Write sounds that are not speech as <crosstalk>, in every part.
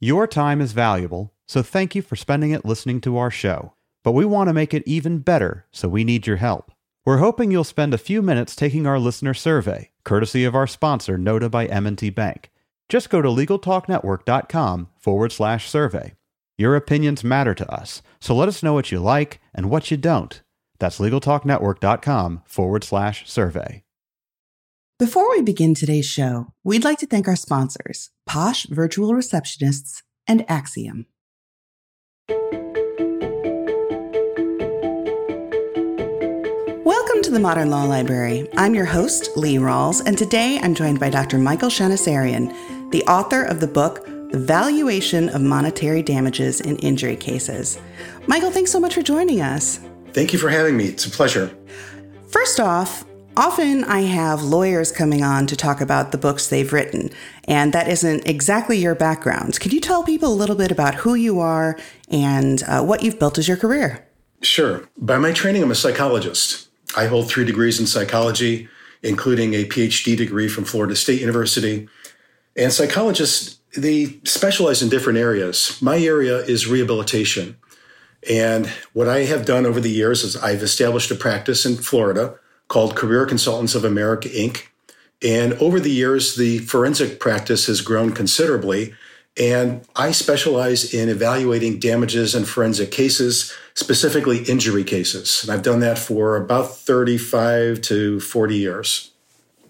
Your time is valuable, so thank you for spending it listening to our show. But we want to make it even better, so we need your help. We're hoping you'll spend a few minutes taking our listener survey, courtesy of our sponsor, Nota by M&T Bank. Just go to LegalTalkNetwork.com forward slash survey. Your opinions matter to us, so let us know what you like and what you don't. That's LegalTalkNetwork.com forward slash survey. Before we begin today's show, we'd like to thank our sponsors, Posh Virtual Receptionists and Axiom. Welcome to the Modern Law Library. I'm your host, Lee Rawles, and today I'm joined by Dr. Michael Shahnasarian, the author of the book, The Valuation of Monetary Damages in Injury Cases. Michael, thanks so much for joining us. Thank you for having me. It's a pleasure. First off, Often I have lawyers coming on to talk about the books they've written, and that isn't exactly your background. Could you tell people a little bit about who you are and uh, what you've built as your career? Sure. By my training, I'm a psychologist. I hold three degrees in psychology, including a PhD degree from Florida State University. And psychologists, they specialize in different areas. My area is rehabilitation. And what I have done over the years is I've established a practice in Florida called Career Consultants of America, Inc. And over the years, the forensic practice has grown considerably. And I specialize in evaluating damages in forensic cases, specifically injury cases. And I've done that for about 35 to 40 years.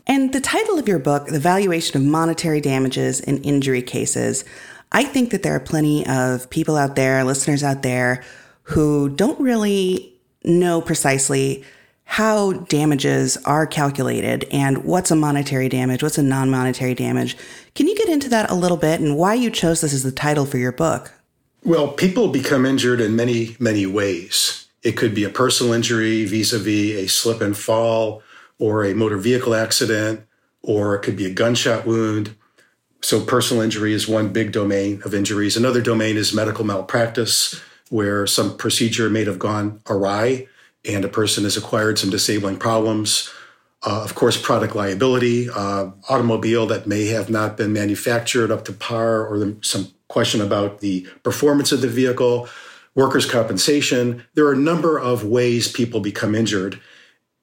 And the title of your book, The Valuation of Monetary Damages in Injury Cases, I think that there are plenty of people out there, listeners out there, who don't really know precisely how damages are calculated and what's a monetary damage, what's a non monetary damage. Can you get into that a little bit and why you chose this as the title for your book? Well, people become injured in many, many ways. It could be a personal injury vis a vis a slip and fall or a motor vehicle accident, or it could be a gunshot wound. So, personal injury is one big domain of injuries. Another domain is medical malpractice, where some procedure may have gone awry and a person has acquired some disabling problems. Uh, of course, product liability, uh, automobile that may have not been manufactured up to par, or the, some question about the performance of the vehicle, workers' compensation. There are a number of ways people become injured.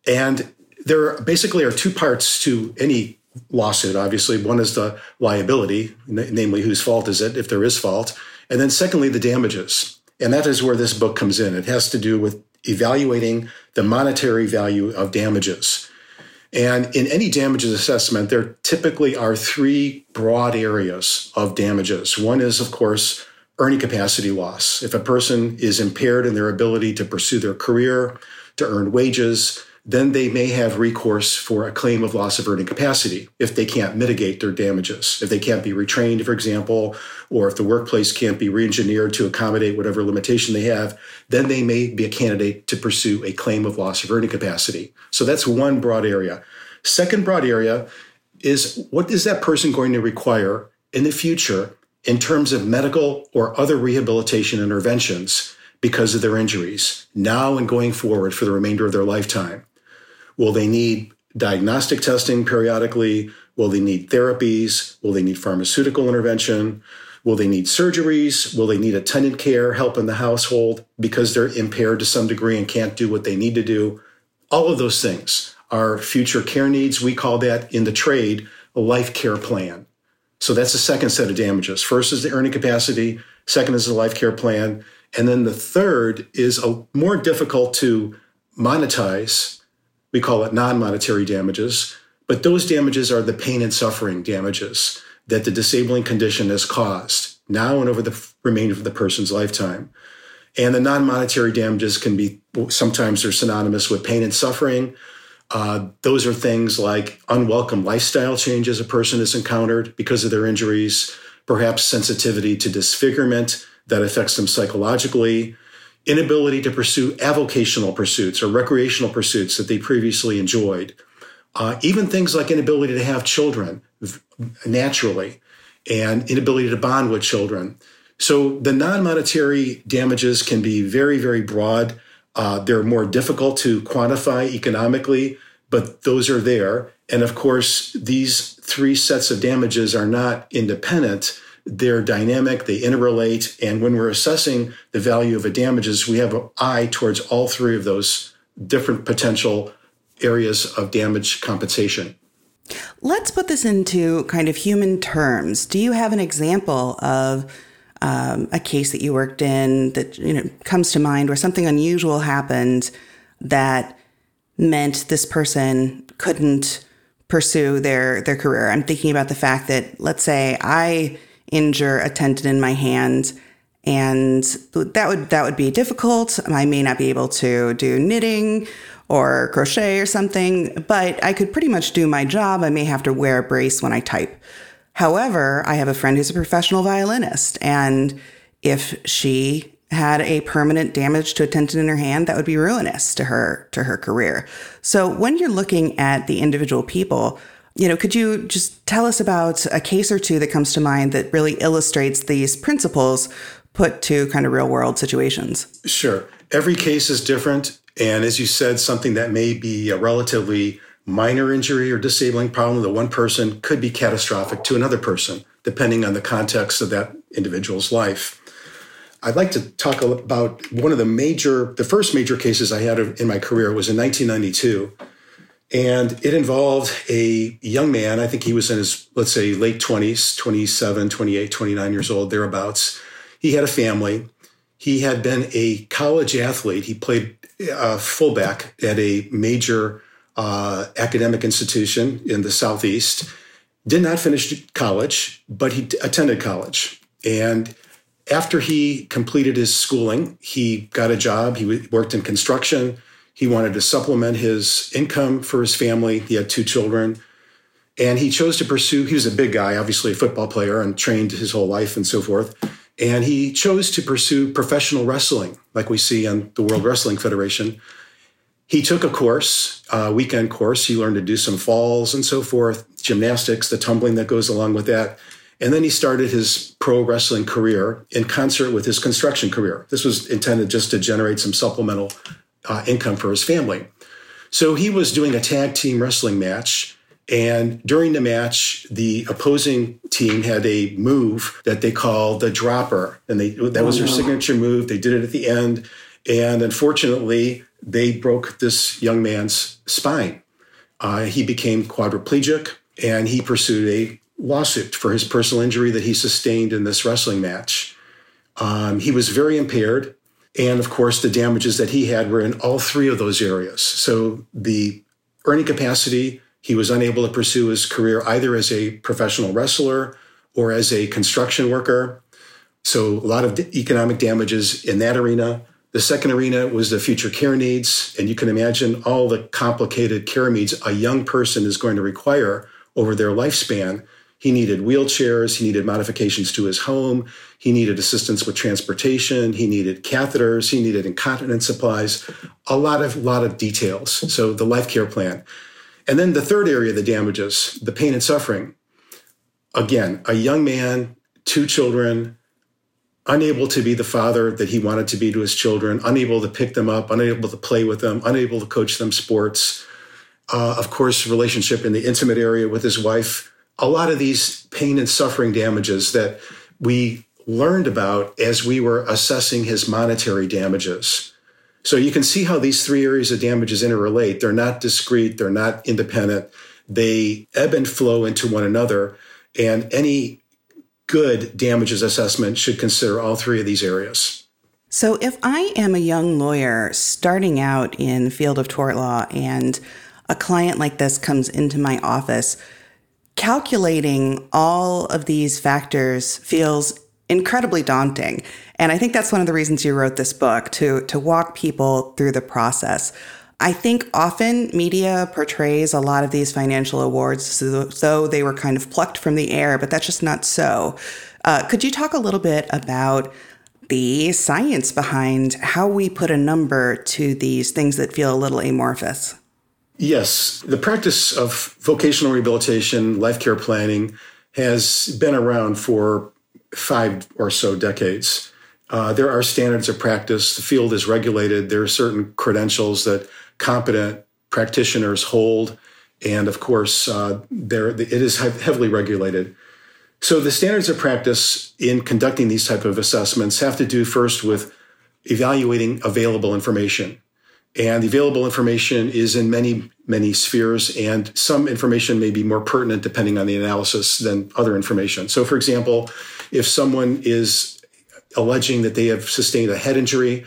And there basically are two parts to any lawsuit. Obviously, one is the liability, namely whose fault is it, if there is fault. And then secondly, the damages. And that is where this book comes in. It has to do with evaluating the monetary value of damages. And in any damages assessment, there typically are three broad areas of damages. One is, of course, earning capacity loss. If a person is impaired in their ability to pursue their career, to earn wages, then they may have recourse for a claim of loss of earning capacity if they can't mitigate their damages. If they can't be retrained, for example, or if the workplace can't be reengineered to accommodate whatever limitation they have, then they may be a candidate to pursue a claim of loss of earning capacity. So that's one broad area. Second broad area is what is that person going to require in the future in terms of medical or other rehabilitation interventions because of their injuries now and going forward for the remainder of their lifetime? Will they need diagnostic testing periodically? Will they need therapies? Will they need pharmaceutical intervention? Will they need surgeries? Will they need attendant care, help in the household because they're impaired to some degree and can't do what they need to do? All of those things are future care needs. We call that in the trade a life care plan. So that's the second set of damages. First is the earning capacity, second is the life care plan. And then the third is a more difficult to monetize we call it non monetary damages. But those damages are the pain and suffering damages that the disabling condition has caused now and over the remainder of the person's lifetime. And the non monetary damages can be sometimes they're synonymous with pain and suffering. Uh, those are things like unwelcome lifestyle changes a person has encountered because of their injuries, perhaps sensitivity to disfigurement that affects them psychologically, inability to pursue avocational pursuits or recreational pursuits that they previously enjoyed, uh, even things like inability to have children naturally and inability to bond with children. So the non monetary damages can be very, very broad. Uh, they're more difficult to quantify economically, but those are there. And of course, these three sets of damages are not independent they're dynamic, they interrelate. And when we're assessing the value of a damages, we have an eye towards all three of those different potential areas of damage compensation. Let's put this into kind of human terms. Do you have an example of um, a case that you worked in that you know comes to mind where something unusual happened that meant this person couldn't pursue their their career? I'm thinking about the fact that let's say I injure a tendon in my hand and that would that would be difficult. I may not be able to do knitting or crochet or something, but I could pretty much do my job. I may have to wear a brace when I type. However, I have a friend who's a professional violinist, and if she had a permanent damage to a tendon in her hand, that would be ruinous to her to her career. So when you're looking at the individual people, you know, could you just tell us about a case or two that comes to mind that really illustrates these principles put to kind of real world situations? Sure. Every case is different. And as you said, something that may be a relatively minor injury or disabling problem to one person could be catastrophic to another person, depending on the context of that individual's life. I'd like to talk about one of the major, the first major cases I had in my career was in 1992. And it involved a young man, I think he was in his, let's say, late 20s, 27, 28, 29 years old, thereabouts he had a family. He had been a college athlete. He played uh, fullback at a major uh, academic institution in the Southeast. Did not finish college, but he attended college. And after he completed his schooling, he got a job. He worked in construction. He wanted to supplement his income for his family. He had two children. And he chose to pursue, he was a big guy, obviously a football player, and trained his whole life and so forth. And he chose to pursue professional wrestling, like we see on the World Wrestling Federation. He took a course, a weekend course. He learned to do some falls and so forth, gymnastics, the tumbling that goes along with that. And then he started his pro wrestling career in concert with his construction career. This was intended just to generate some supplemental uh, income for his family. So he was doing a tag team wrestling match and during the match, the opposing team had a move that they called the dropper. And they, that was their oh, signature move. They did it at the end. And unfortunately, they broke this young man's spine. Uh, he became quadriplegic and he pursued a lawsuit for his personal injury that he sustained in this wrestling match. Um, he was very impaired. And of course, the damages that he had were in all three of those areas. So the earning capacity, he was unable to pursue his career either as a professional wrestler or as a construction worker. So, a lot of economic damages in that arena. The second arena was the future care needs. And you can imagine all the complicated care needs a young person is going to require over their lifespan. He needed wheelchairs. He needed modifications to his home. He needed assistance with transportation. He needed catheters. He needed incontinence supplies. A lot of lot of details. So the life care plan. And then the third area the damages, the pain and suffering. Again, a young man, two children, unable to be the father that he wanted to be to his children, unable to pick them up, unable to play with them, unable to coach them sports. Uh, of course, relationship in the intimate area with his wife. A lot of these pain and suffering damages that we learned about as we were assessing his monetary damages. So you can see how these three areas of damages interrelate. They're not discrete, they're not independent. They ebb and flow into one another. And any good damages assessment should consider all three of these areas. So if I am a young lawyer starting out in the field of tort law and a client like this comes into my office, calculating all of these factors feels incredibly daunting. And I think that's one of the reasons you wrote this book to to walk people through the process. I think often media portrays a lot of these financial awards as though they were kind of plucked from the air, but that's just not so. Uh, could you talk a little bit about the science behind how we put a number to these things that feel a little amorphous? Yes, the practice of vocational rehabilitation, life care planning has been around for five or so decades. Uh, there are standards of practice. The field is regulated. There are certain credentials that competent practitioners hold. And of course, uh, there, it is heavily regulated. So the standards of practice in conducting these type of assessments have to do first with evaluating available information. And the available information is in many, many spheres, and some information may be more pertinent depending on the analysis than other information. So, for example, if someone is alleging that they have sustained a head injury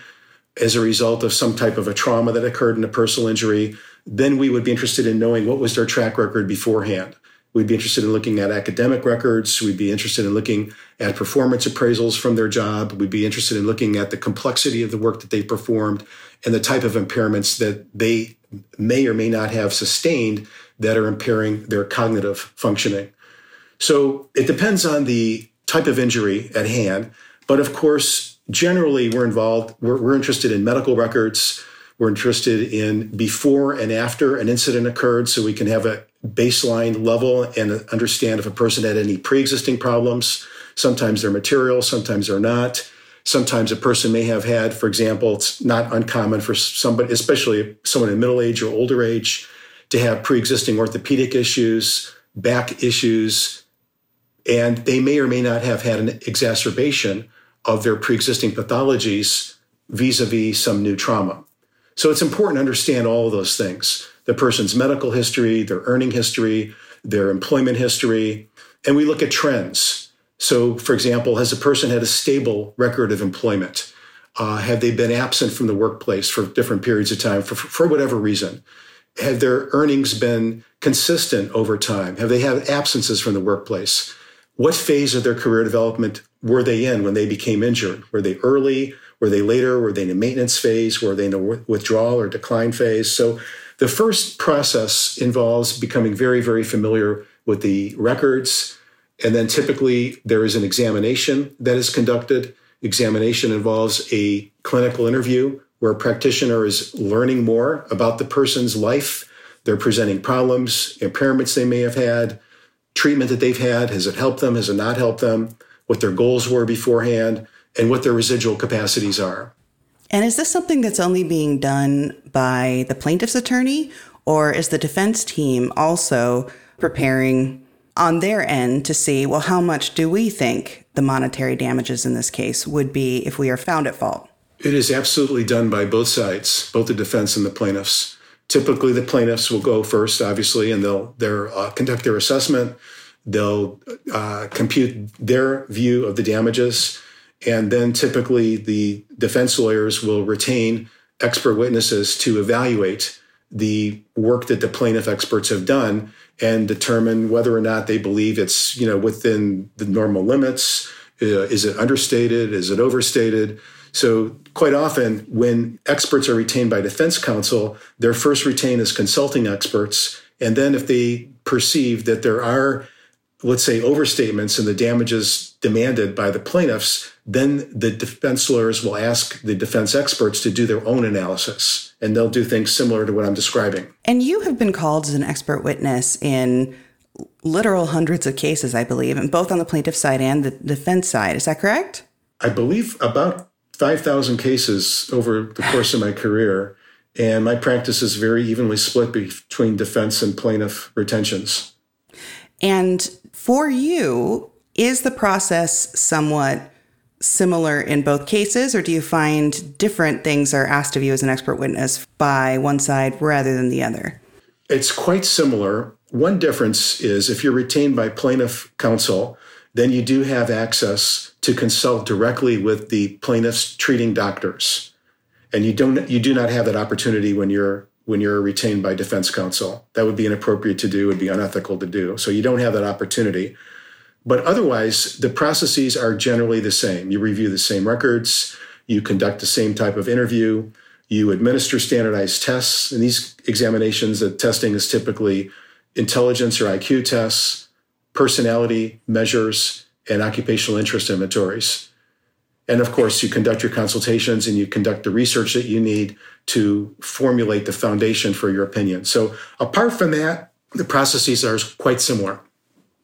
as a result of some type of a trauma that occurred in a personal injury, then we would be interested in knowing what was their track record beforehand. We'd be interested in looking at academic records. We'd be interested in looking at performance appraisals from their job. We'd be interested in looking at the complexity of the work that they performed and the type of impairments that they may or may not have sustained that are impairing their cognitive functioning. So it depends on the type of injury at hand. But of course, generally, we're involved, we're, we're interested in medical records. We're interested in before and after an incident occurred so we can have a baseline level and understand if a person had any pre existing problems. Sometimes they're material, sometimes they're not. Sometimes a person may have had, for example, it's not uncommon for somebody, especially someone in middle age or older age, to have pre existing orthopedic issues, back issues, and they may or may not have had an exacerbation of their pre existing pathologies vis a vis some new trauma. So it's important to understand all of those things the person's medical history, their earning history, their employment history, and we look at trends. So, for example, has a person had a stable record of employment? Uh, have they been absent from the workplace for different periods of time for, for whatever reason? Have their earnings been consistent over time? Have they had absences from the workplace? What phase of their career development were they in when they became injured? Were they early? Were they later? Were they in a maintenance phase? Were they in a withdrawal or decline phase? So the first process involves becoming very, very familiar with the records. And then typically there is an examination that is conducted. Examination involves a clinical interview where a practitioner is learning more about the person's life. They're presenting problems, impairments they may have had, treatment that they've had. Has it helped them? Has it not helped them? What their goals were beforehand and what their residual capacities are. And is this something that's only being done by the plaintiff's attorney, or is the defense team also preparing on their end to see, well, how much do we think the monetary damages in this case would be if we are found at fault? It is absolutely done by both sides, both the defense and the plaintiffs. Typically, the plaintiffs will go first, obviously, and they'll they'll uh, conduct their assessment. They'll uh, compute their view of the damages and then typically the defense lawyers will retain expert witnesses to evaluate the work that the plaintiff experts have done and determine whether or not they believe it's you know within the normal limits uh, is it understated is it overstated? So quite often when experts are retained by defense counsel they're first retained as consulting experts and then if they perceive that there are let's say overstatements in the damages demanded by the plaintiffs then the defense lawyers will ask the defense experts to do their own analysis, and they'll do things similar to what I'm describing. And you have been called as an expert witness in literal hundreds of cases, I believe, and both on the plaintiff side and the defense side. Is that correct? I believe about 5,000 cases over the course of my career. And my practice is very evenly split between defense and plaintiff retentions. And for you, is the process somewhat similar in both cases, or do you find different things are asked of you as an expert witness by one side rather than the other? It's quite similar. One difference is if you're retained by plaintiff counsel, then you do have access to consult directly with the plaintiff's treating doctors. And you don't you do not have that opportunity when you're when you're retained by defense counsel. That would be inappropriate to do, would be unethical to do. So you don't have that opportunity. But otherwise, the processes are generally the same. You review the same records, you conduct the same type of interview, you administer standardized tests. In these examinations, the testing is typically intelligence or IQ tests, personality measures, and occupational interest inventories. And of course, you conduct your consultations and you conduct the research that you need to formulate the foundation for your opinion. So, apart from that, the processes are quite similar.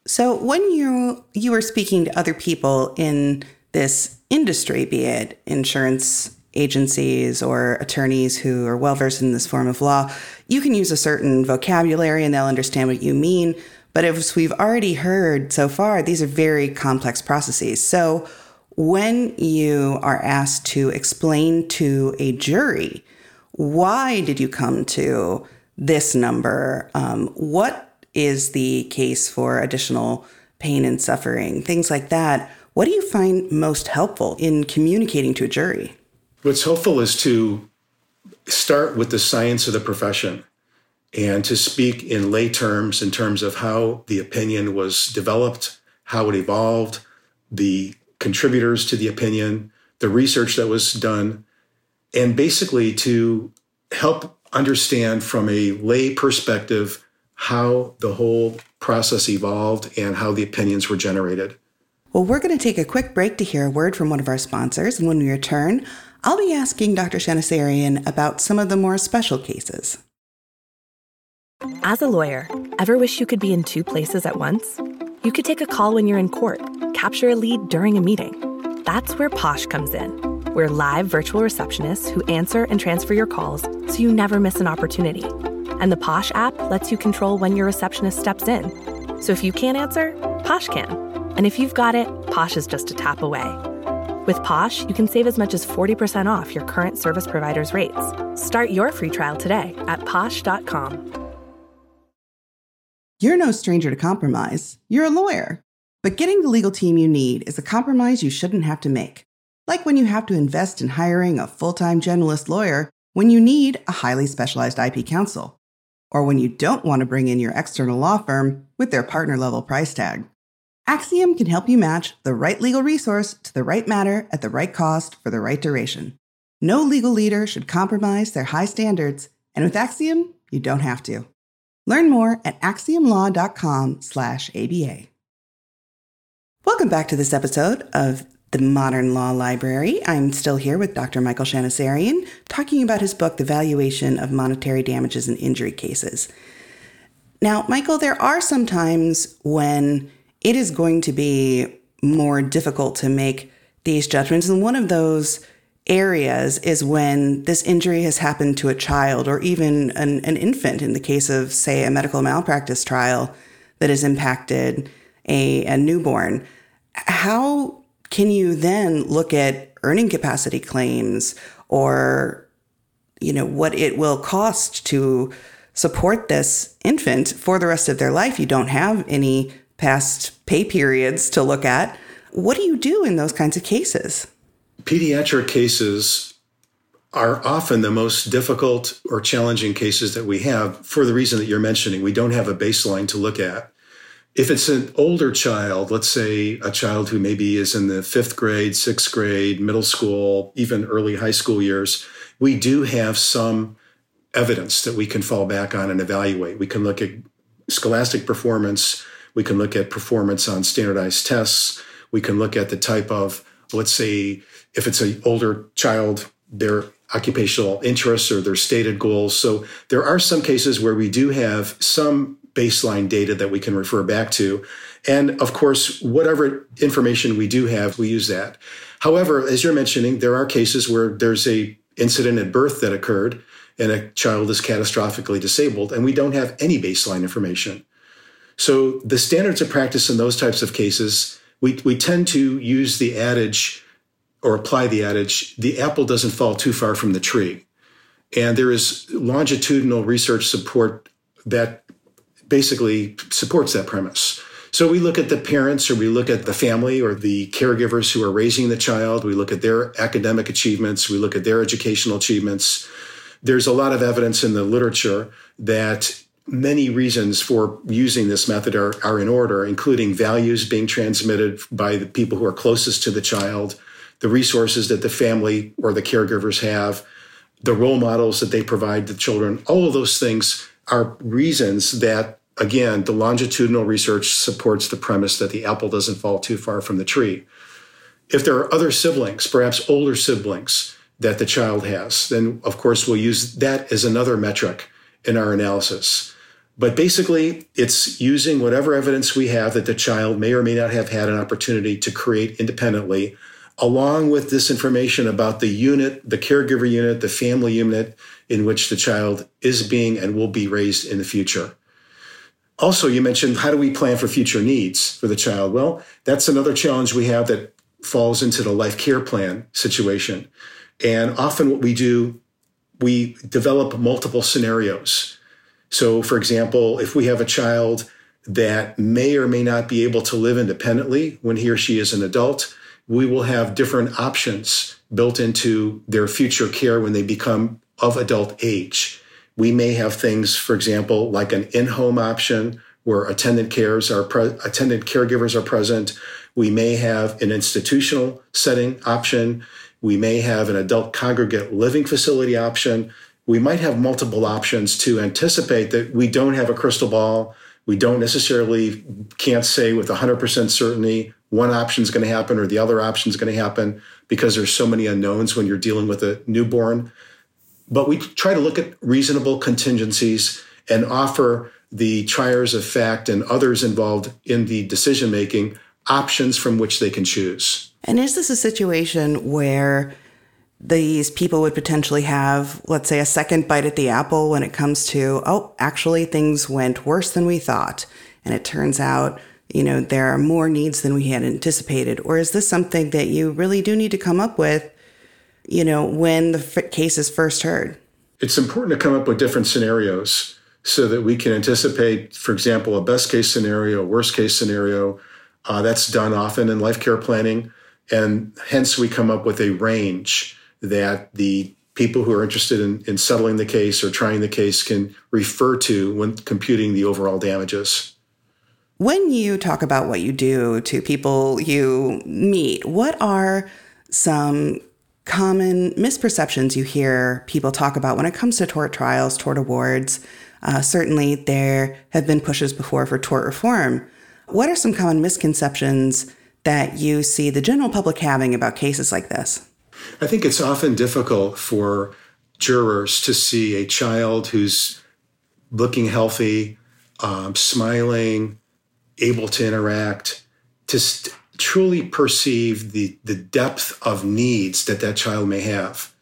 So when you you are speaking to other people in this industry, be it insurance agencies or attorneys who are well versed in this form of law, you can use a certain vocabulary and they'll understand what you mean. But as we've already heard so far, these are very complex processes. So when you are asked to explain to a jury, why did you come to this number? Um, what is the case for additional pain and suffering? Things like that. What do you find most helpful in communicating to a jury? What's helpful is to start with the science of the profession and to speak in lay terms in terms of how the opinion was developed, how it evolved, the contributors to the opinion, the research that was done, and basically to help understand from a lay perspective how the whole process evolved and how the opinions were generated. Well, we're going to take a quick break to hear a word from one of our sponsors, and when we return, I'll be asking Dr. Shahnasarian about some of the more special cases. As a lawyer, ever wish you could be in two places at once? You could take a call when you're in court, capture a lead during a meeting. That's where Posh comes in. We're live virtual receptionists who answer and transfer your calls so you never miss an opportunity. And the Posh app lets you control when your receptionist steps in. So if you can't answer, Posh can. And if you've got it, Posh is just a tap away. With Posh, you can save as much as 40% off your current service provider's rates. Start your free trial today at posh.com. You're no stranger to compromise. You're a lawyer. But getting the legal team you need is a compromise you shouldn't have to make. Like when you have to invest in hiring a full time generalist lawyer when you need a highly specialized IP counsel, or when you don't want to bring in your external law firm with their partner level price tag. Axiom can help you match the right legal resource to the right matter at the right cost for the right duration. No legal leader should compromise their high standards, and with Axiom, you don't have to. Learn more at axiomlaw.com/aba. Welcome back to this episode of the Modern Law Library. I'm still here with Dr. Michael Shahnasarian talking about his book, The Valuation of Monetary Damages in Injury Cases. Now, Michael, there are some times when it is going to be more difficult to make these judgments, and one of those areas is when this injury has happened to a child or even an, an infant in the case of, say, a medical malpractice trial that has impacted a, a newborn. How can you then look at earning capacity claims or you know what it will cost to support this infant for the rest of their life you don't have any past pay periods to look at what do you do in those kinds of cases Pediatric cases are often the most difficult or challenging cases that we have for the reason that you're mentioning. We don't have a baseline to look at. If it's an older child, let's say a child who maybe is in the fifth grade, sixth grade, middle school, even early high school years, we do have some evidence that we can fall back on and evaluate. We can look at scholastic performance. We can look at performance on standardized tests. We can look at the type of, let's say, if it's an older child, their occupational interests or their stated goals. So there are some cases where we do have some baseline data that we can refer back to. And of course, whatever information we do have, we use that. However, as you're mentioning, there are cases where there's a incident at birth that occurred and a child is catastrophically disabled and we don't have any baseline information. So the standards of practice in those types of cases, we, we tend to use the adage or apply the adage the apple doesn't fall too far from the tree. And there is longitudinal research support that basically supports that premise. So we look at the parents or we look at the family or the caregivers who are raising the child. We look at their academic achievements. We look at their educational achievements. There's a lot of evidence in the literature that many reasons for using this method are, are in order, including values being transmitted by the people who are closest to the child, the resources that the family or the caregivers have, the role models that they provide the children, all of those things are reasons that, again, the longitudinal research supports the premise that the apple doesn't fall too far from the tree. If there are other siblings, perhaps older siblings that the child has, then of course we'll use that as another metric in our analysis. But basically, it's using whatever evidence we have that the child may or may not have had an opportunity to create independently along with this information about the unit, the caregiver unit, the family unit in which the child is being and will be raised in the future. Also, you mentioned how do we plan for future needs for the child? Well, that's another challenge we have that falls into the life care plan situation. And often what we do, we develop multiple scenarios. So, for example, if we have a child that may or may not be able to live independently when he or she is an adult, we will have different options built into their future care when they become of adult age. We may have things, for example, like an in-home option where attendant cares are pre- attendant caregivers are present. We may have an institutional setting option. We may have an adult congregate living facility option. We might have multiple options to anticipate that we don't have a crystal ball. We don't necessarily can't say with 100% certainty one option is going to happen or the other option is going to happen because there's so many unknowns when you're dealing with a newborn. But we try to look at reasonable contingencies and offer the triers of fact and others involved in the decision making options from which they can choose. And is this a situation where these people would potentially have, let's say, a second bite at the apple when it comes to, oh, actually, things went worse than we thought. And it turns out, you know, there are more needs than we had anticipated. Or is this something that you really do need to come up with, you know, when the f- case is first heard? It's important to come up with different scenarios so that we can anticipate, for example, a best case scenario, a worst case scenario. Uh, that's done often in life care planning. And hence we come up with a range that the people who are interested in, in settling the case or trying the case can refer to when computing the overall damages. When you talk about what you do to people you meet, what are some common misperceptions you hear people talk about when it comes to tort trials, tort awards? Uh, certainly, there have been pushes before for tort reform. What are some common misconceptions that you see the general public having about cases like this? I think it's often difficult for jurors to see a child who's looking healthy, um, smiling, able to interact, to st- truly perceive the, the depth of needs that that child may have.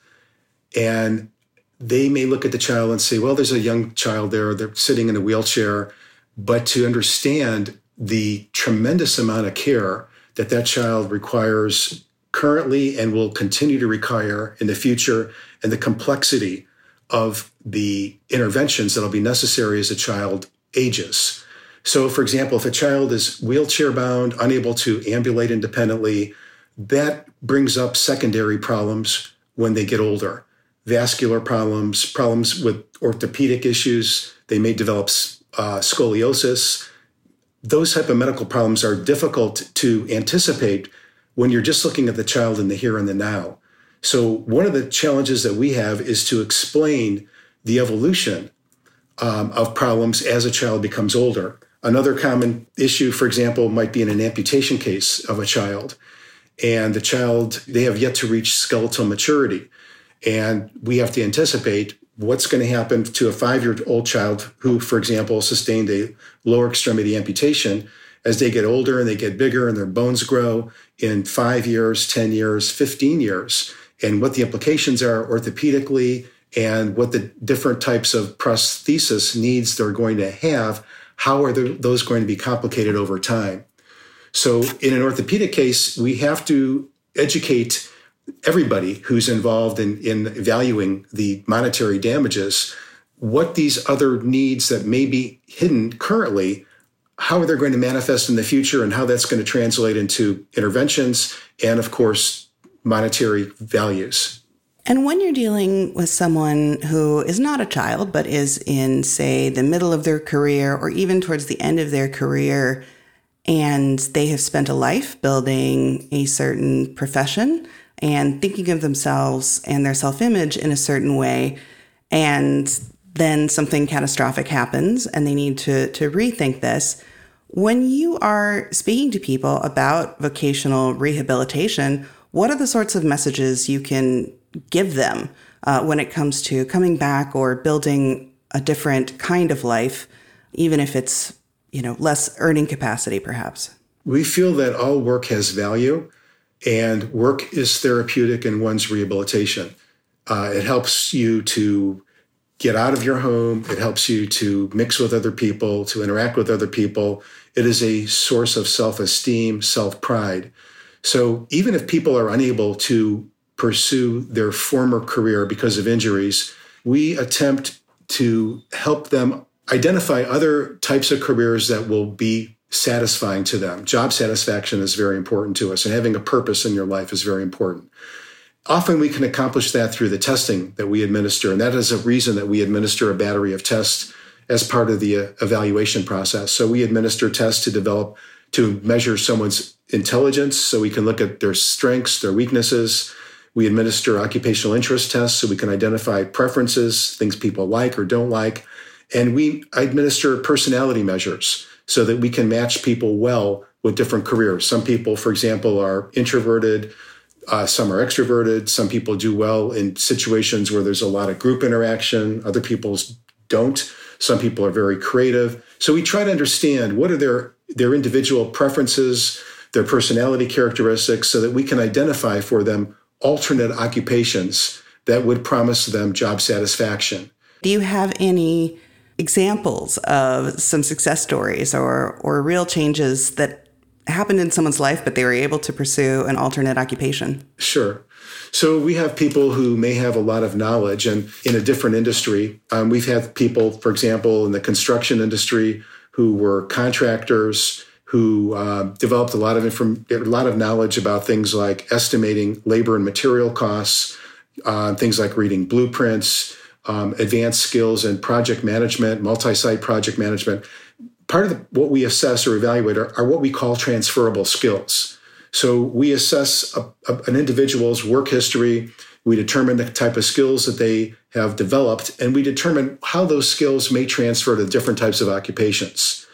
And they may look at the child and say, well, there's a young child there, they're sitting in a wheelchair. But to understand the tremendous amount of care that that child requires currently and will continue to require in the future, and the complexity of the interventions that'll be necessary as a child ages. So, for example, if a child is wheelchair bound, unable to ambulate independently, that brings up secondary problems when they get older vascular problems, problems with orthopedic issues. They may develop uh, scoliosis. Those type of medical problems are difficult to anticipate when you're just looking at the child in the here and the now. So, one of the challenges that we have is to explain the evolution um, of problems as a child becomes older. Another common issue, for example, might be in an amputation case of a child, and the child, they have yet to reach skeletal maturity. And we have to anticipate what's going to happen to a five year old child who, for example, sustained a lower extremity amputation as they get older and they get bigger and their bones grow in five years, 10 years, 15 years, and what the implications are orthopedically and what the different types of prosthesis needs they're going to have. How are those going to be complicated over time? So, in an orthopedic case, we have to educate everybody who's involved in, in valuing the monetary damages what these other needs that may be hidden currently how are they going to manifest in the future and how that's going to translate into interventions and, of course, monetary values. And when you're dealing with someone who is not a child, but is in, say, the middle of their career or even towards the end of their career, and they have spent a life building a certain profession and thinking of themselves and their self image in a certain way, and then something catastrophic happens and they need to, to rethink this, when you are speaking to people about vocational rehabilitation, what are the sorts of messages you can give them uh, when it comes to coming back or building a different kind of life, even if it's you know less earning capacity, perhaps? We feel that all work has value, and work is therapeutic in one's rehabilitation. Uh, it helps you to get out of your home. It helps you to mix with other people, to interact with other people. It is a source of self esteem, self pride. So even if people are unable to pursue their former career because of injuries, we attempt to help them identify other types of careers that will be satisfying to them. Job satisfaction is very important to us, and having a purpose in your life is very important. Often we can accomplish that through the testing that we administer, and that is a reason that we administer a battery of tests as part of the uh, evaluation process. So we administer tests to develop to measure someone's intelligence so we can look at their strengths, their weaknesses. We administer occupational interest tests so we can identify preferences, things people like or don't like. And we administer personality measures so that we can match people well with different careers. Some people, for example, are introverted, uh, some are extroverted. Some people do well in situations where there's a lot of group interaction, other people don't. Some people are very creative. So we try to understand what are their, their individual preferences, their personality characteristics, so that we can identify for them alternate occupations that would promise them job satisfaction. Do you have any examples of some success stories or or real changes that happened in someone's life but they were able to pursue an alternate occupation? Sure. So we have people who may have a lot of knowledge and in a different industry. Um, we've had people, for example, in the construction industry who were contractors who uh, developed a lot of inform- a lot of knowledge about things like estimating labor and material costs, uh, things like reading blueprints, um, advanced skills in project management, multi-site project management. Part of the, what we assess or evaluate are, are, what we call transferable skills. So we assess a, a, an individual's work history. We determine the type of skills that they have developed, and we determine how those skills may transfer to different types of occupations.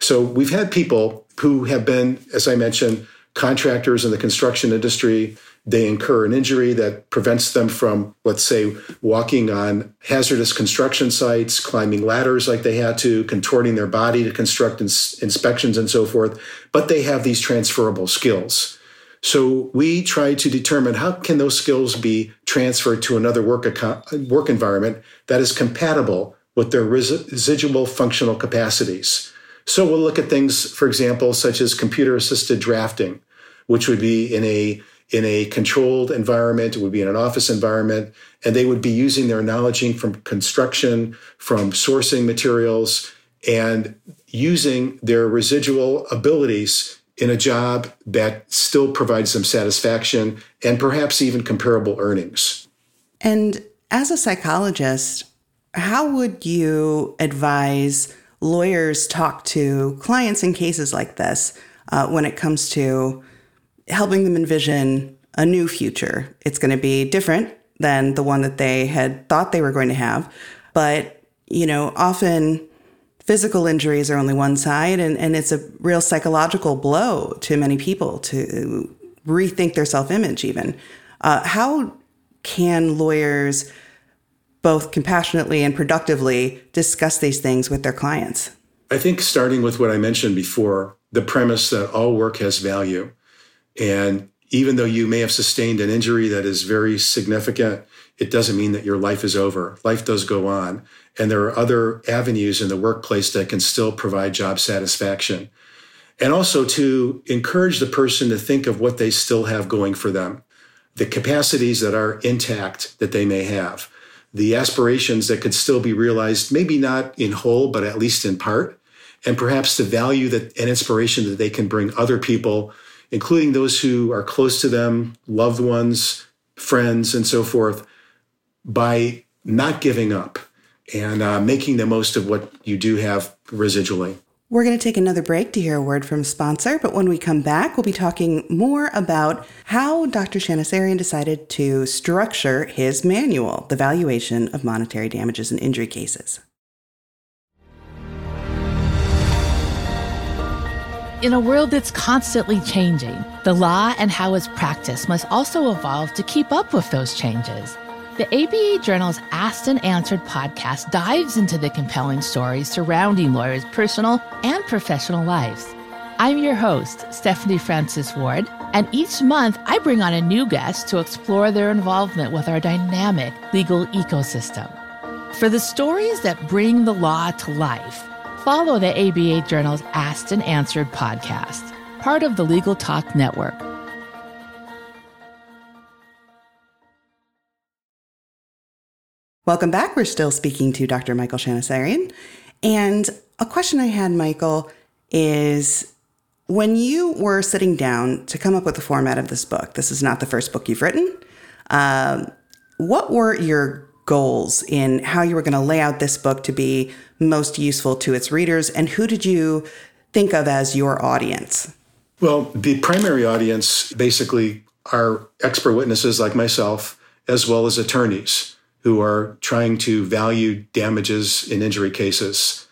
So we've had people who have been, as I mentioned, contractors in the construction industry. They incur an injury that prevents them from, let's say, walking on hazardous construction sites, climbing ladders like they had to, contorting their body to construct ins- inspections and so forth. But they have these transferable skills. So we try to determine how can those skills be transferred to another work, account, work environment that is compatible with their res- residual functional capacities. So we'll look at things, for example, such as computer assisted drafting, which would be in a in a controlled environment, it would be in an office environment, and they would be using their knowledge from construction, from sourcing materials, and using their residual abilities in a job that still provides them satisfaction and perhaps even comparable earnings. And as a psychologist, how would you advise lawyers talk to clients in cases like this uh, when it comes to helping them envision a new future. It's going to be different than the one that they had thought they were going to have. But, you know, often physical injuries are only one side, and, and it's a real psychological blow to many people to rethink their self image, even. Uh, how can lawyers both compassionately and productively discuss these things with their clients? I think starting with what I mentioned before the premise that all work has value and even though you may have sustained an injury that is very significant, it doesn't mean that your life is over. Life does go on. And there are other avenues in the workplace that can still provide job satisfaction. And also to encourage the person to think of what they still have going for them, the capacities that are intact that they may have, the aspirations that could still be realized, maybe not in whole, but at least in part, and perhaps the value that and inspiration that they can bring other people including those who are close to them, loved ones, friends, and so forth, by not giving up and uh, making the most of what you do have residually. We're going to take another break to hear a word from sponsor, but when we come back, we'll be talking more about how Dr. Shahnasarian decided to structure his manual, The Valuation of Monetary Damages in Injury Cases. In a world that's constantly changing, the law and how it's practiced must also evolve to keep up with those changes. The ABA Journal's Asked and Answered podcast dives into the compelling stories surrounding lawyers' personal and professional lives. I'm your host, Stephanie Francis Ward, and each month I bring on a new guest to explore their involvement with our dynamic legal ecosystem. For the stories that bring the law to life, follow the ABA Journal's Asked and Answered podcast, part of the Legal Talk Network. Welcome back. We're still speaking to Dr. Michael Shahnasarian. And a question I had, Michael, is when you were sitting down to come up with the format of this book, this is not the first book you've written. Um, what were your goals in how you were going to lay out this book to be most useful to its readers? And who did you think of as your audience? Well, the primary audience basically are expert witnesses like myself, as well as attorneys who are trying to value damages in injury cases.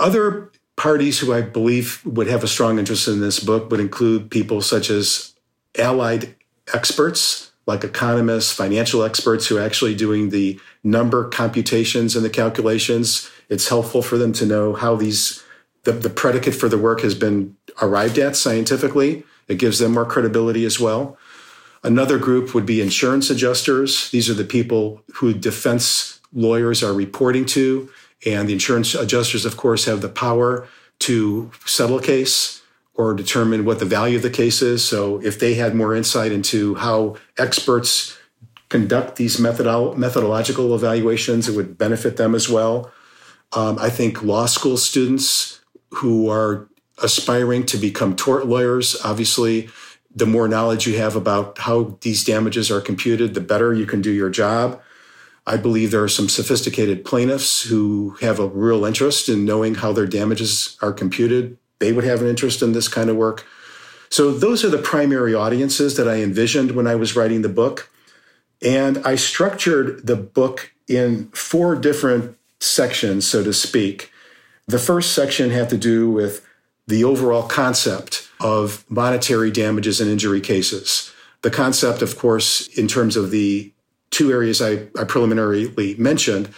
Other parties who I believe would have a strong interest in this book would include people such as allied experts, like economists, financial experts who are actually doing the number computations and the calculations. It's helpful for them to know how these the, the predicate for the work has been arrived at scientifically. It gives them more credibility as well. Another group would be insurance adjusters. These are the people who defense lawyers are reporting to. And the insurance adjusters, of course, have the power to settle a case or determine what the value of the case is. So if they had more insight into how experts conduct these methodolo- methodological evaluations, it would benefit them as well. Um, I think law school students who are aspiring to become tort lawyers, obviously, the more knowledge you have about how these damages are computed, the better you can do your job. I believe there are some sophisticated plaintiffs who have a real interest in knowing how their damages are computed. They would have an interest in this kind of work. So, those are the primary audiences that I envisioned when I was writing the book. And I structured the book in four different sections, so to speak. The first section had to do with the overall concept of monetary damages in injury cases. The concept, of course, in terms of the two areas I, I preliminarily mentioned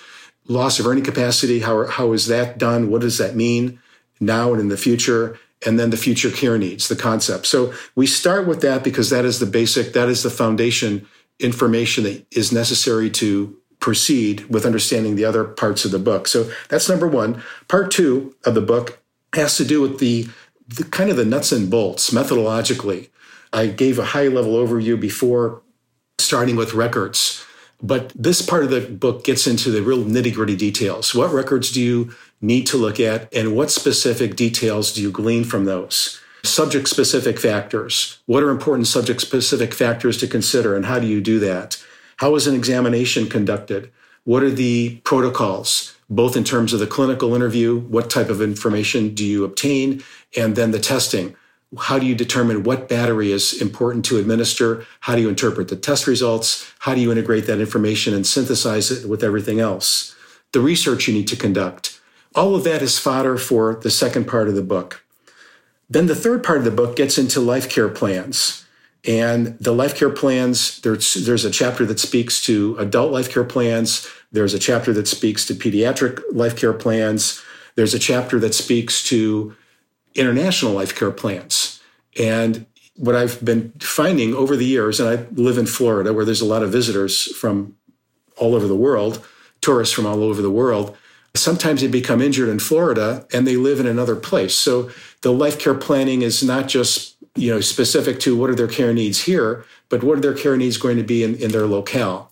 loss of earning capacity, how, how is that done? What does that mean now and in the future? And then the future care needs, the concept. So we start with that because that is the basic, that is the foundation information that is necessary to proceed with understanding the other parts of the book. So that's number one. Part two of the book has to do with the, the kind of the nuts and bolts methodologically. I gave a high level overview before starting with records. But this part of the book gets into the real nitty gritty details. What records do you need to look at, and what specific details do you glean from those? Subject specific factors. What are important subject specific factors to consider, and how do you do that? How is an examination conducted? What are the protocols, both in terms of the clinical interview? What type of information do you obtain? And then the testing how do you determine what battery is important to administer? How do you interpret the test results? How do you integrate that information and synthesize it with everything else? The research you need to conduct. All of that is fodder for the second part of the book. Then the third part of the book gets into life care plans. And the life care plans, there's, there's a chapter that speaks to adult life care plans. There's a chapter that speaks to pediatric life care plans. There's a chapter that speaks to international life care plans. And what I've been finding over the years, and I live in Florida where there's a lot of visitors from all over the world, tourists from all over the world, sometimes they become injured in Florida and they live in another place. So the life care planning is not just you know specific to what are their care needs here, but what are their care needs going to be in, in their locale.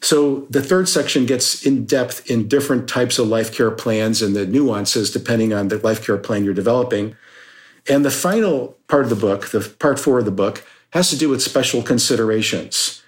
So the third section gets in depth in different types of life care plans and the nuances depending on the life care plan you're developing. And the final part of the book, the part four of the book, has to do with special considerations.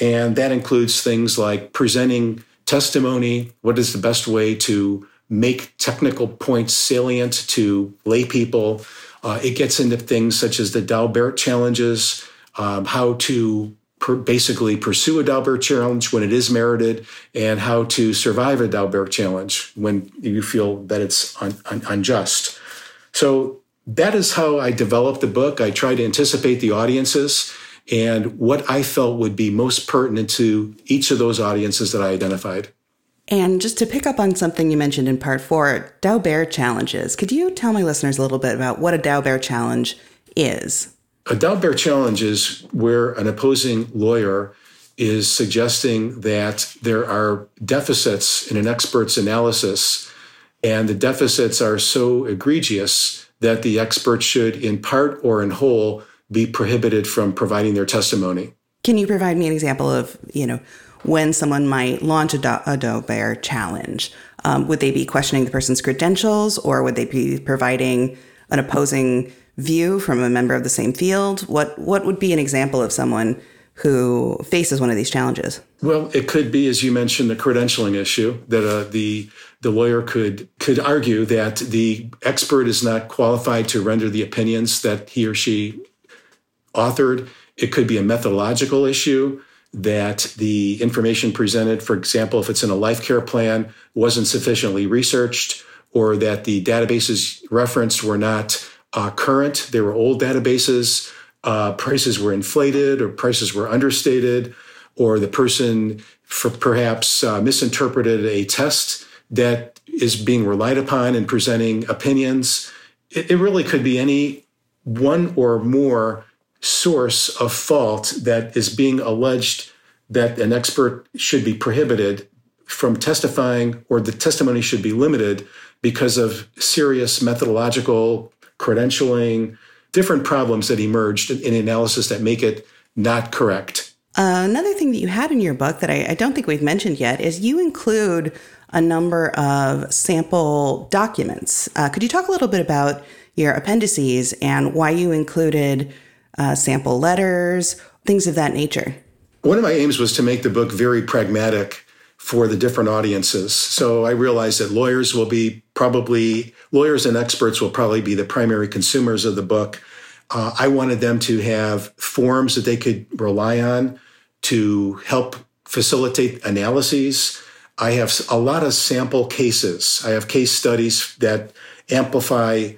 And that includes things like presenting testimony, what is the best way to make technical points salient to lay people. Uh, it gets into things such as the Daubert challenges, um, how to per basically pursue a Daubert challenge when it is merited and how to survive a Daubert challenge when you feel that it's un un unjust. So that is how I developed the book. I tried to anticipate the audiences and what I felt would be most pertinent to each of those audiences that I identified. And just to pick up on something you mentioned in part four, Daubert challenges. Could you tell my listeners a little bit about what a Daubert challenge is? A Daubert challenge is where an opposing lawyer is suggesting that there are deficits in an expert's analysis, and the deficits are so egregious that the expert should, in part or in whole, be prohibited from providing their testimony. Can you provide me an example of, you know, when someone might launch a, do- Daubert challenge? Um, would they be questioning the person's credentials or would they be providing an opposing view from a member of the same field? What, what would be an example of someone who faces one of these challenges? Well, it could be, as you mentioned, the credentialing issue that uh, the the lawyer could could argue that the expert is not qualified to render the opinions that he or she authored. It could be a methodological issue that the information presented, for example, if it's in a life care plan, wasn't sufficiently researched, or that the databases referenced were not uh, current. They were old databases uh, prices were inflated or prices were understated, or the person perhaps uh, misinterpreted a test that is being relied upon in presenting opinions. It, it really could be any one or more source of fault that is being alleged that an expert should be prohibited from testifying or the testimony should be limited because of serious methodological credentialing different problems that emerged in analysis that make it not correct. Uh, another thing that you had in your book that I, I don't think we've mentioned yet is you include a number of sample documents. Uh, could you talk a little bit about your appendices and why you included uh, sample letters, things of that nature? One of my aims was to make the book very pragmatic for the different audiences. So I realized that lawyers will be probably, lawyers and experts will probably be the primary consumers of the book. Uh, I wanted them to have forms that they could rely on to help facilitate analyses. I have a lot of sample cases. I have case studies that amplify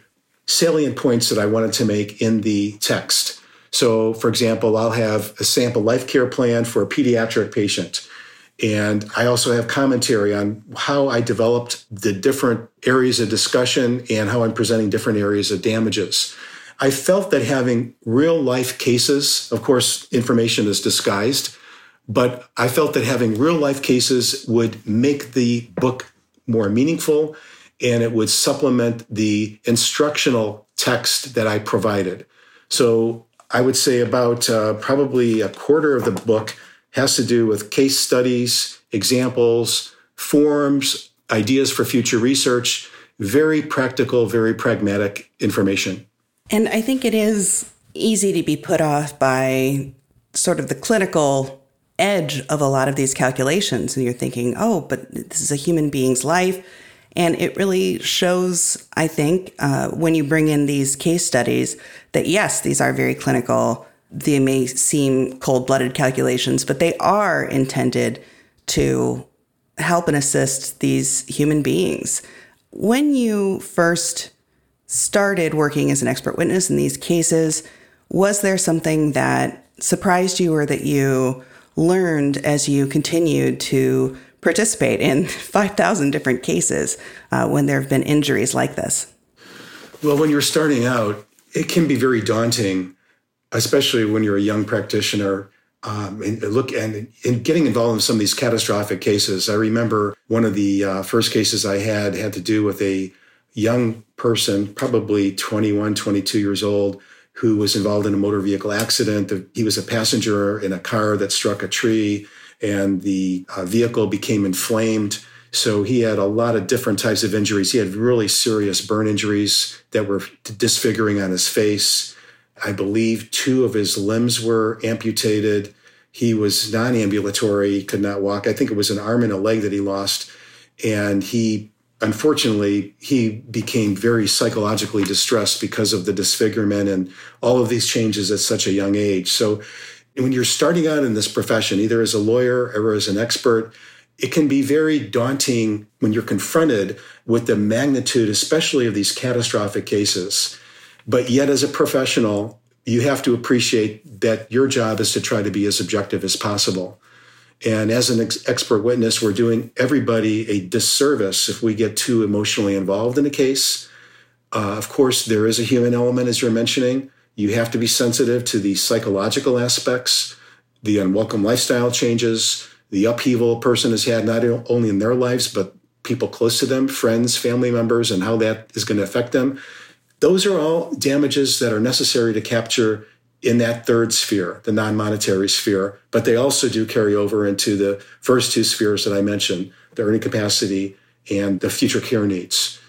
salient points that I wanted to make in the text. So, for example, I'll have a sample life care plan for a pediatric patient. And I also have commentary on how I developed the different areas of discussion and how I'm presenting different areas of damages. I felt that having real life cases, of course, information is disguised, but I felt that having real life cases would make the book more meaningful and it would supplement the instructional text that I provided. So I would say about uh, probably a quarter of the book has to do with case studies, examples, forms, ideas for future research, very practical, very pragmatic information. And I think it is easy to be put off by sort of the clinical edge of a lot of these calculations. And you're thinking, oh, but this is a human being's life. And it really shows, I think, uh, when you bring in these case studies, that yes, these are very clinical they may seem cold blooded calculations, but they are intended to help and assist these human beings. When you first started working as an expert witness in these cases, was there something that surprised you or that you learned as you continued to participate in <laughs> 5,000 different cases uh, when there have been injuries like this? Well, when you're starting out, it can be very daunting especially when you're a young practitioner. Um, and look and in getting involved in some of these catastrophic cases. I remember one of the uh, first cases I had had to do with a young person, probably 21, 22 years old, who was involved in a motor vehicle accident. He was a passenger in a car that struck a tree, and the uh, vehicle became inflamed. So he had a lot of different types of injuries. He had really serious burn injuries that were disfiguring on his face. I believe two of his limbs were amputated. He was non ambulatory, could not walk. I think it was an arm and a leg that he lost. And he, unfortunately, he became very psychologically distressed because of the disfigurement and all of these changes at such a young age. So when you're starting out in this profession, either as a lawyer or as an expert, it can be very daunting when you're confronted with the magnitude, especially of these catastrophic cases. But yet, as a professional, you have to appreciate that your job is to try to be as objective as possible. And as an ex- expert witness, we're doing everybody a disservice if we get too emotionally involved in a case. Uh, of course, there is a human element, as you're mentioning. You have to be sensitive to the psychological aspects the unwelcome lifestyle changes, the upheaval a person has had not only in their lives, but people close to them, friends, family members, and how that is going to affect them. Those are all damages that are necessary to capture in that third sphere, the non monetary sphere, but they also do carry over into the first two spheres that I mentioned the earning capacity and the future care needs.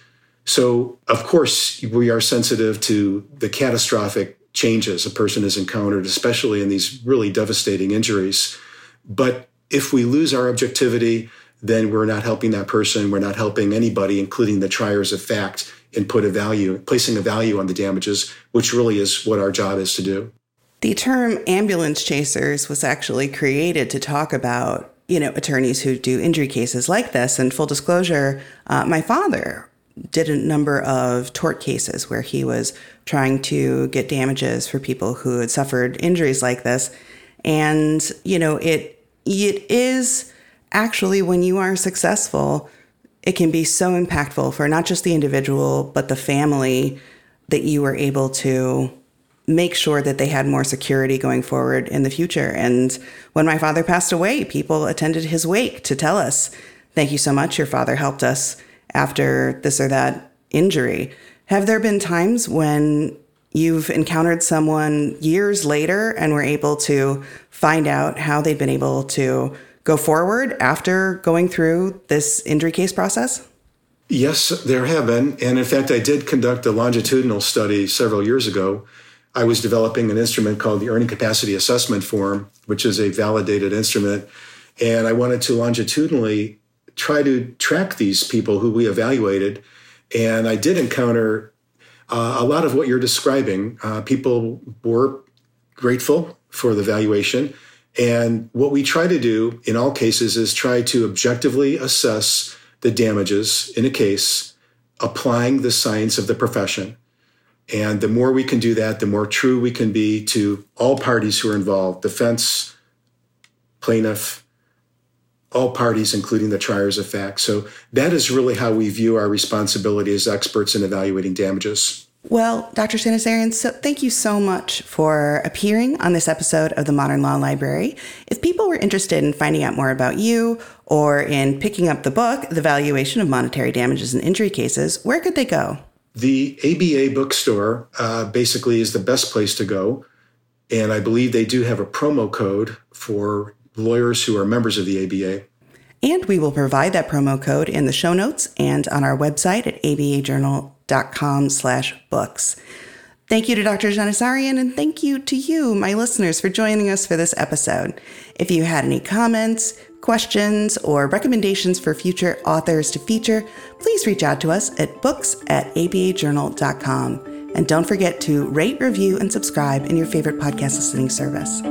So, of course, we are sensitive to the catastrophic changes a person has encountered, especially in these really devastating injuries. But if we lose our objectivity, then we're not helping that person. We're not helping anybody, including the triers of fact, and put a value, placing a value on the damages, which really is what our job is to do. The term ambulance chasers was actually created to talk about, you know, attorneys who do injury cases like this. And full disclosure, uh, my father did a number of tort cases where he was trying to get damages for people who had suffered injuries like this. And, you know, it it is actually when you are successful, it can be so impactful for not just the individual, but the family that you were able to make sure that they had more security going forward in the future. And when my father passed away, people attended his wake to tell us, Thank you so much. Your father helped us after this or that injury. Have there been times when you've encountered someone years later and were able to find out how they've been able to go forward after going through this injury case process? Yes, there have been. And in fact, I did conduct a longitudinal study several years ago. I was developing an instrument called the Earning Capacity Assessment Form, which is a validated instrument. And I wanted to longitudinally try to track these people who we evaluated. And I did encounter uh, a lot of what you're describing. Uh, people were grateful for the valuation and what we try to do in all cases is try to objectively assess the damages in a case, applying the science of the profession. And the more we can do that, the more true we can be to all parties who are involved defense, plaintiff, all parties, including the triers of fact. So that is really how we view our responsibility as experts in evaluating damages. Well, Dr. Shahnasarian, so thank you so much for appearing on this episode of the Modern Law Library. If people were interested in finding out more about you or in picking up the book, The Valuation of Monetary Damages in Injury Cases, where could they go? The ABA bookstore uh, basically is the best place to go. And I believe they do have a promo code for lawyers who are members of the ABA. And we will provide that promo code in the show notes and on our website at abajournal.com slash books. Thank you to Dr. Shahnasarian and thank you to you, my listeners, for joining us for this episode. If you had any comments, questions, or recommendations for future authors to feature, please reach out to us at books at abajournal.com. And don't forget to rate, review, and subscribe in your favorite podcast listening service.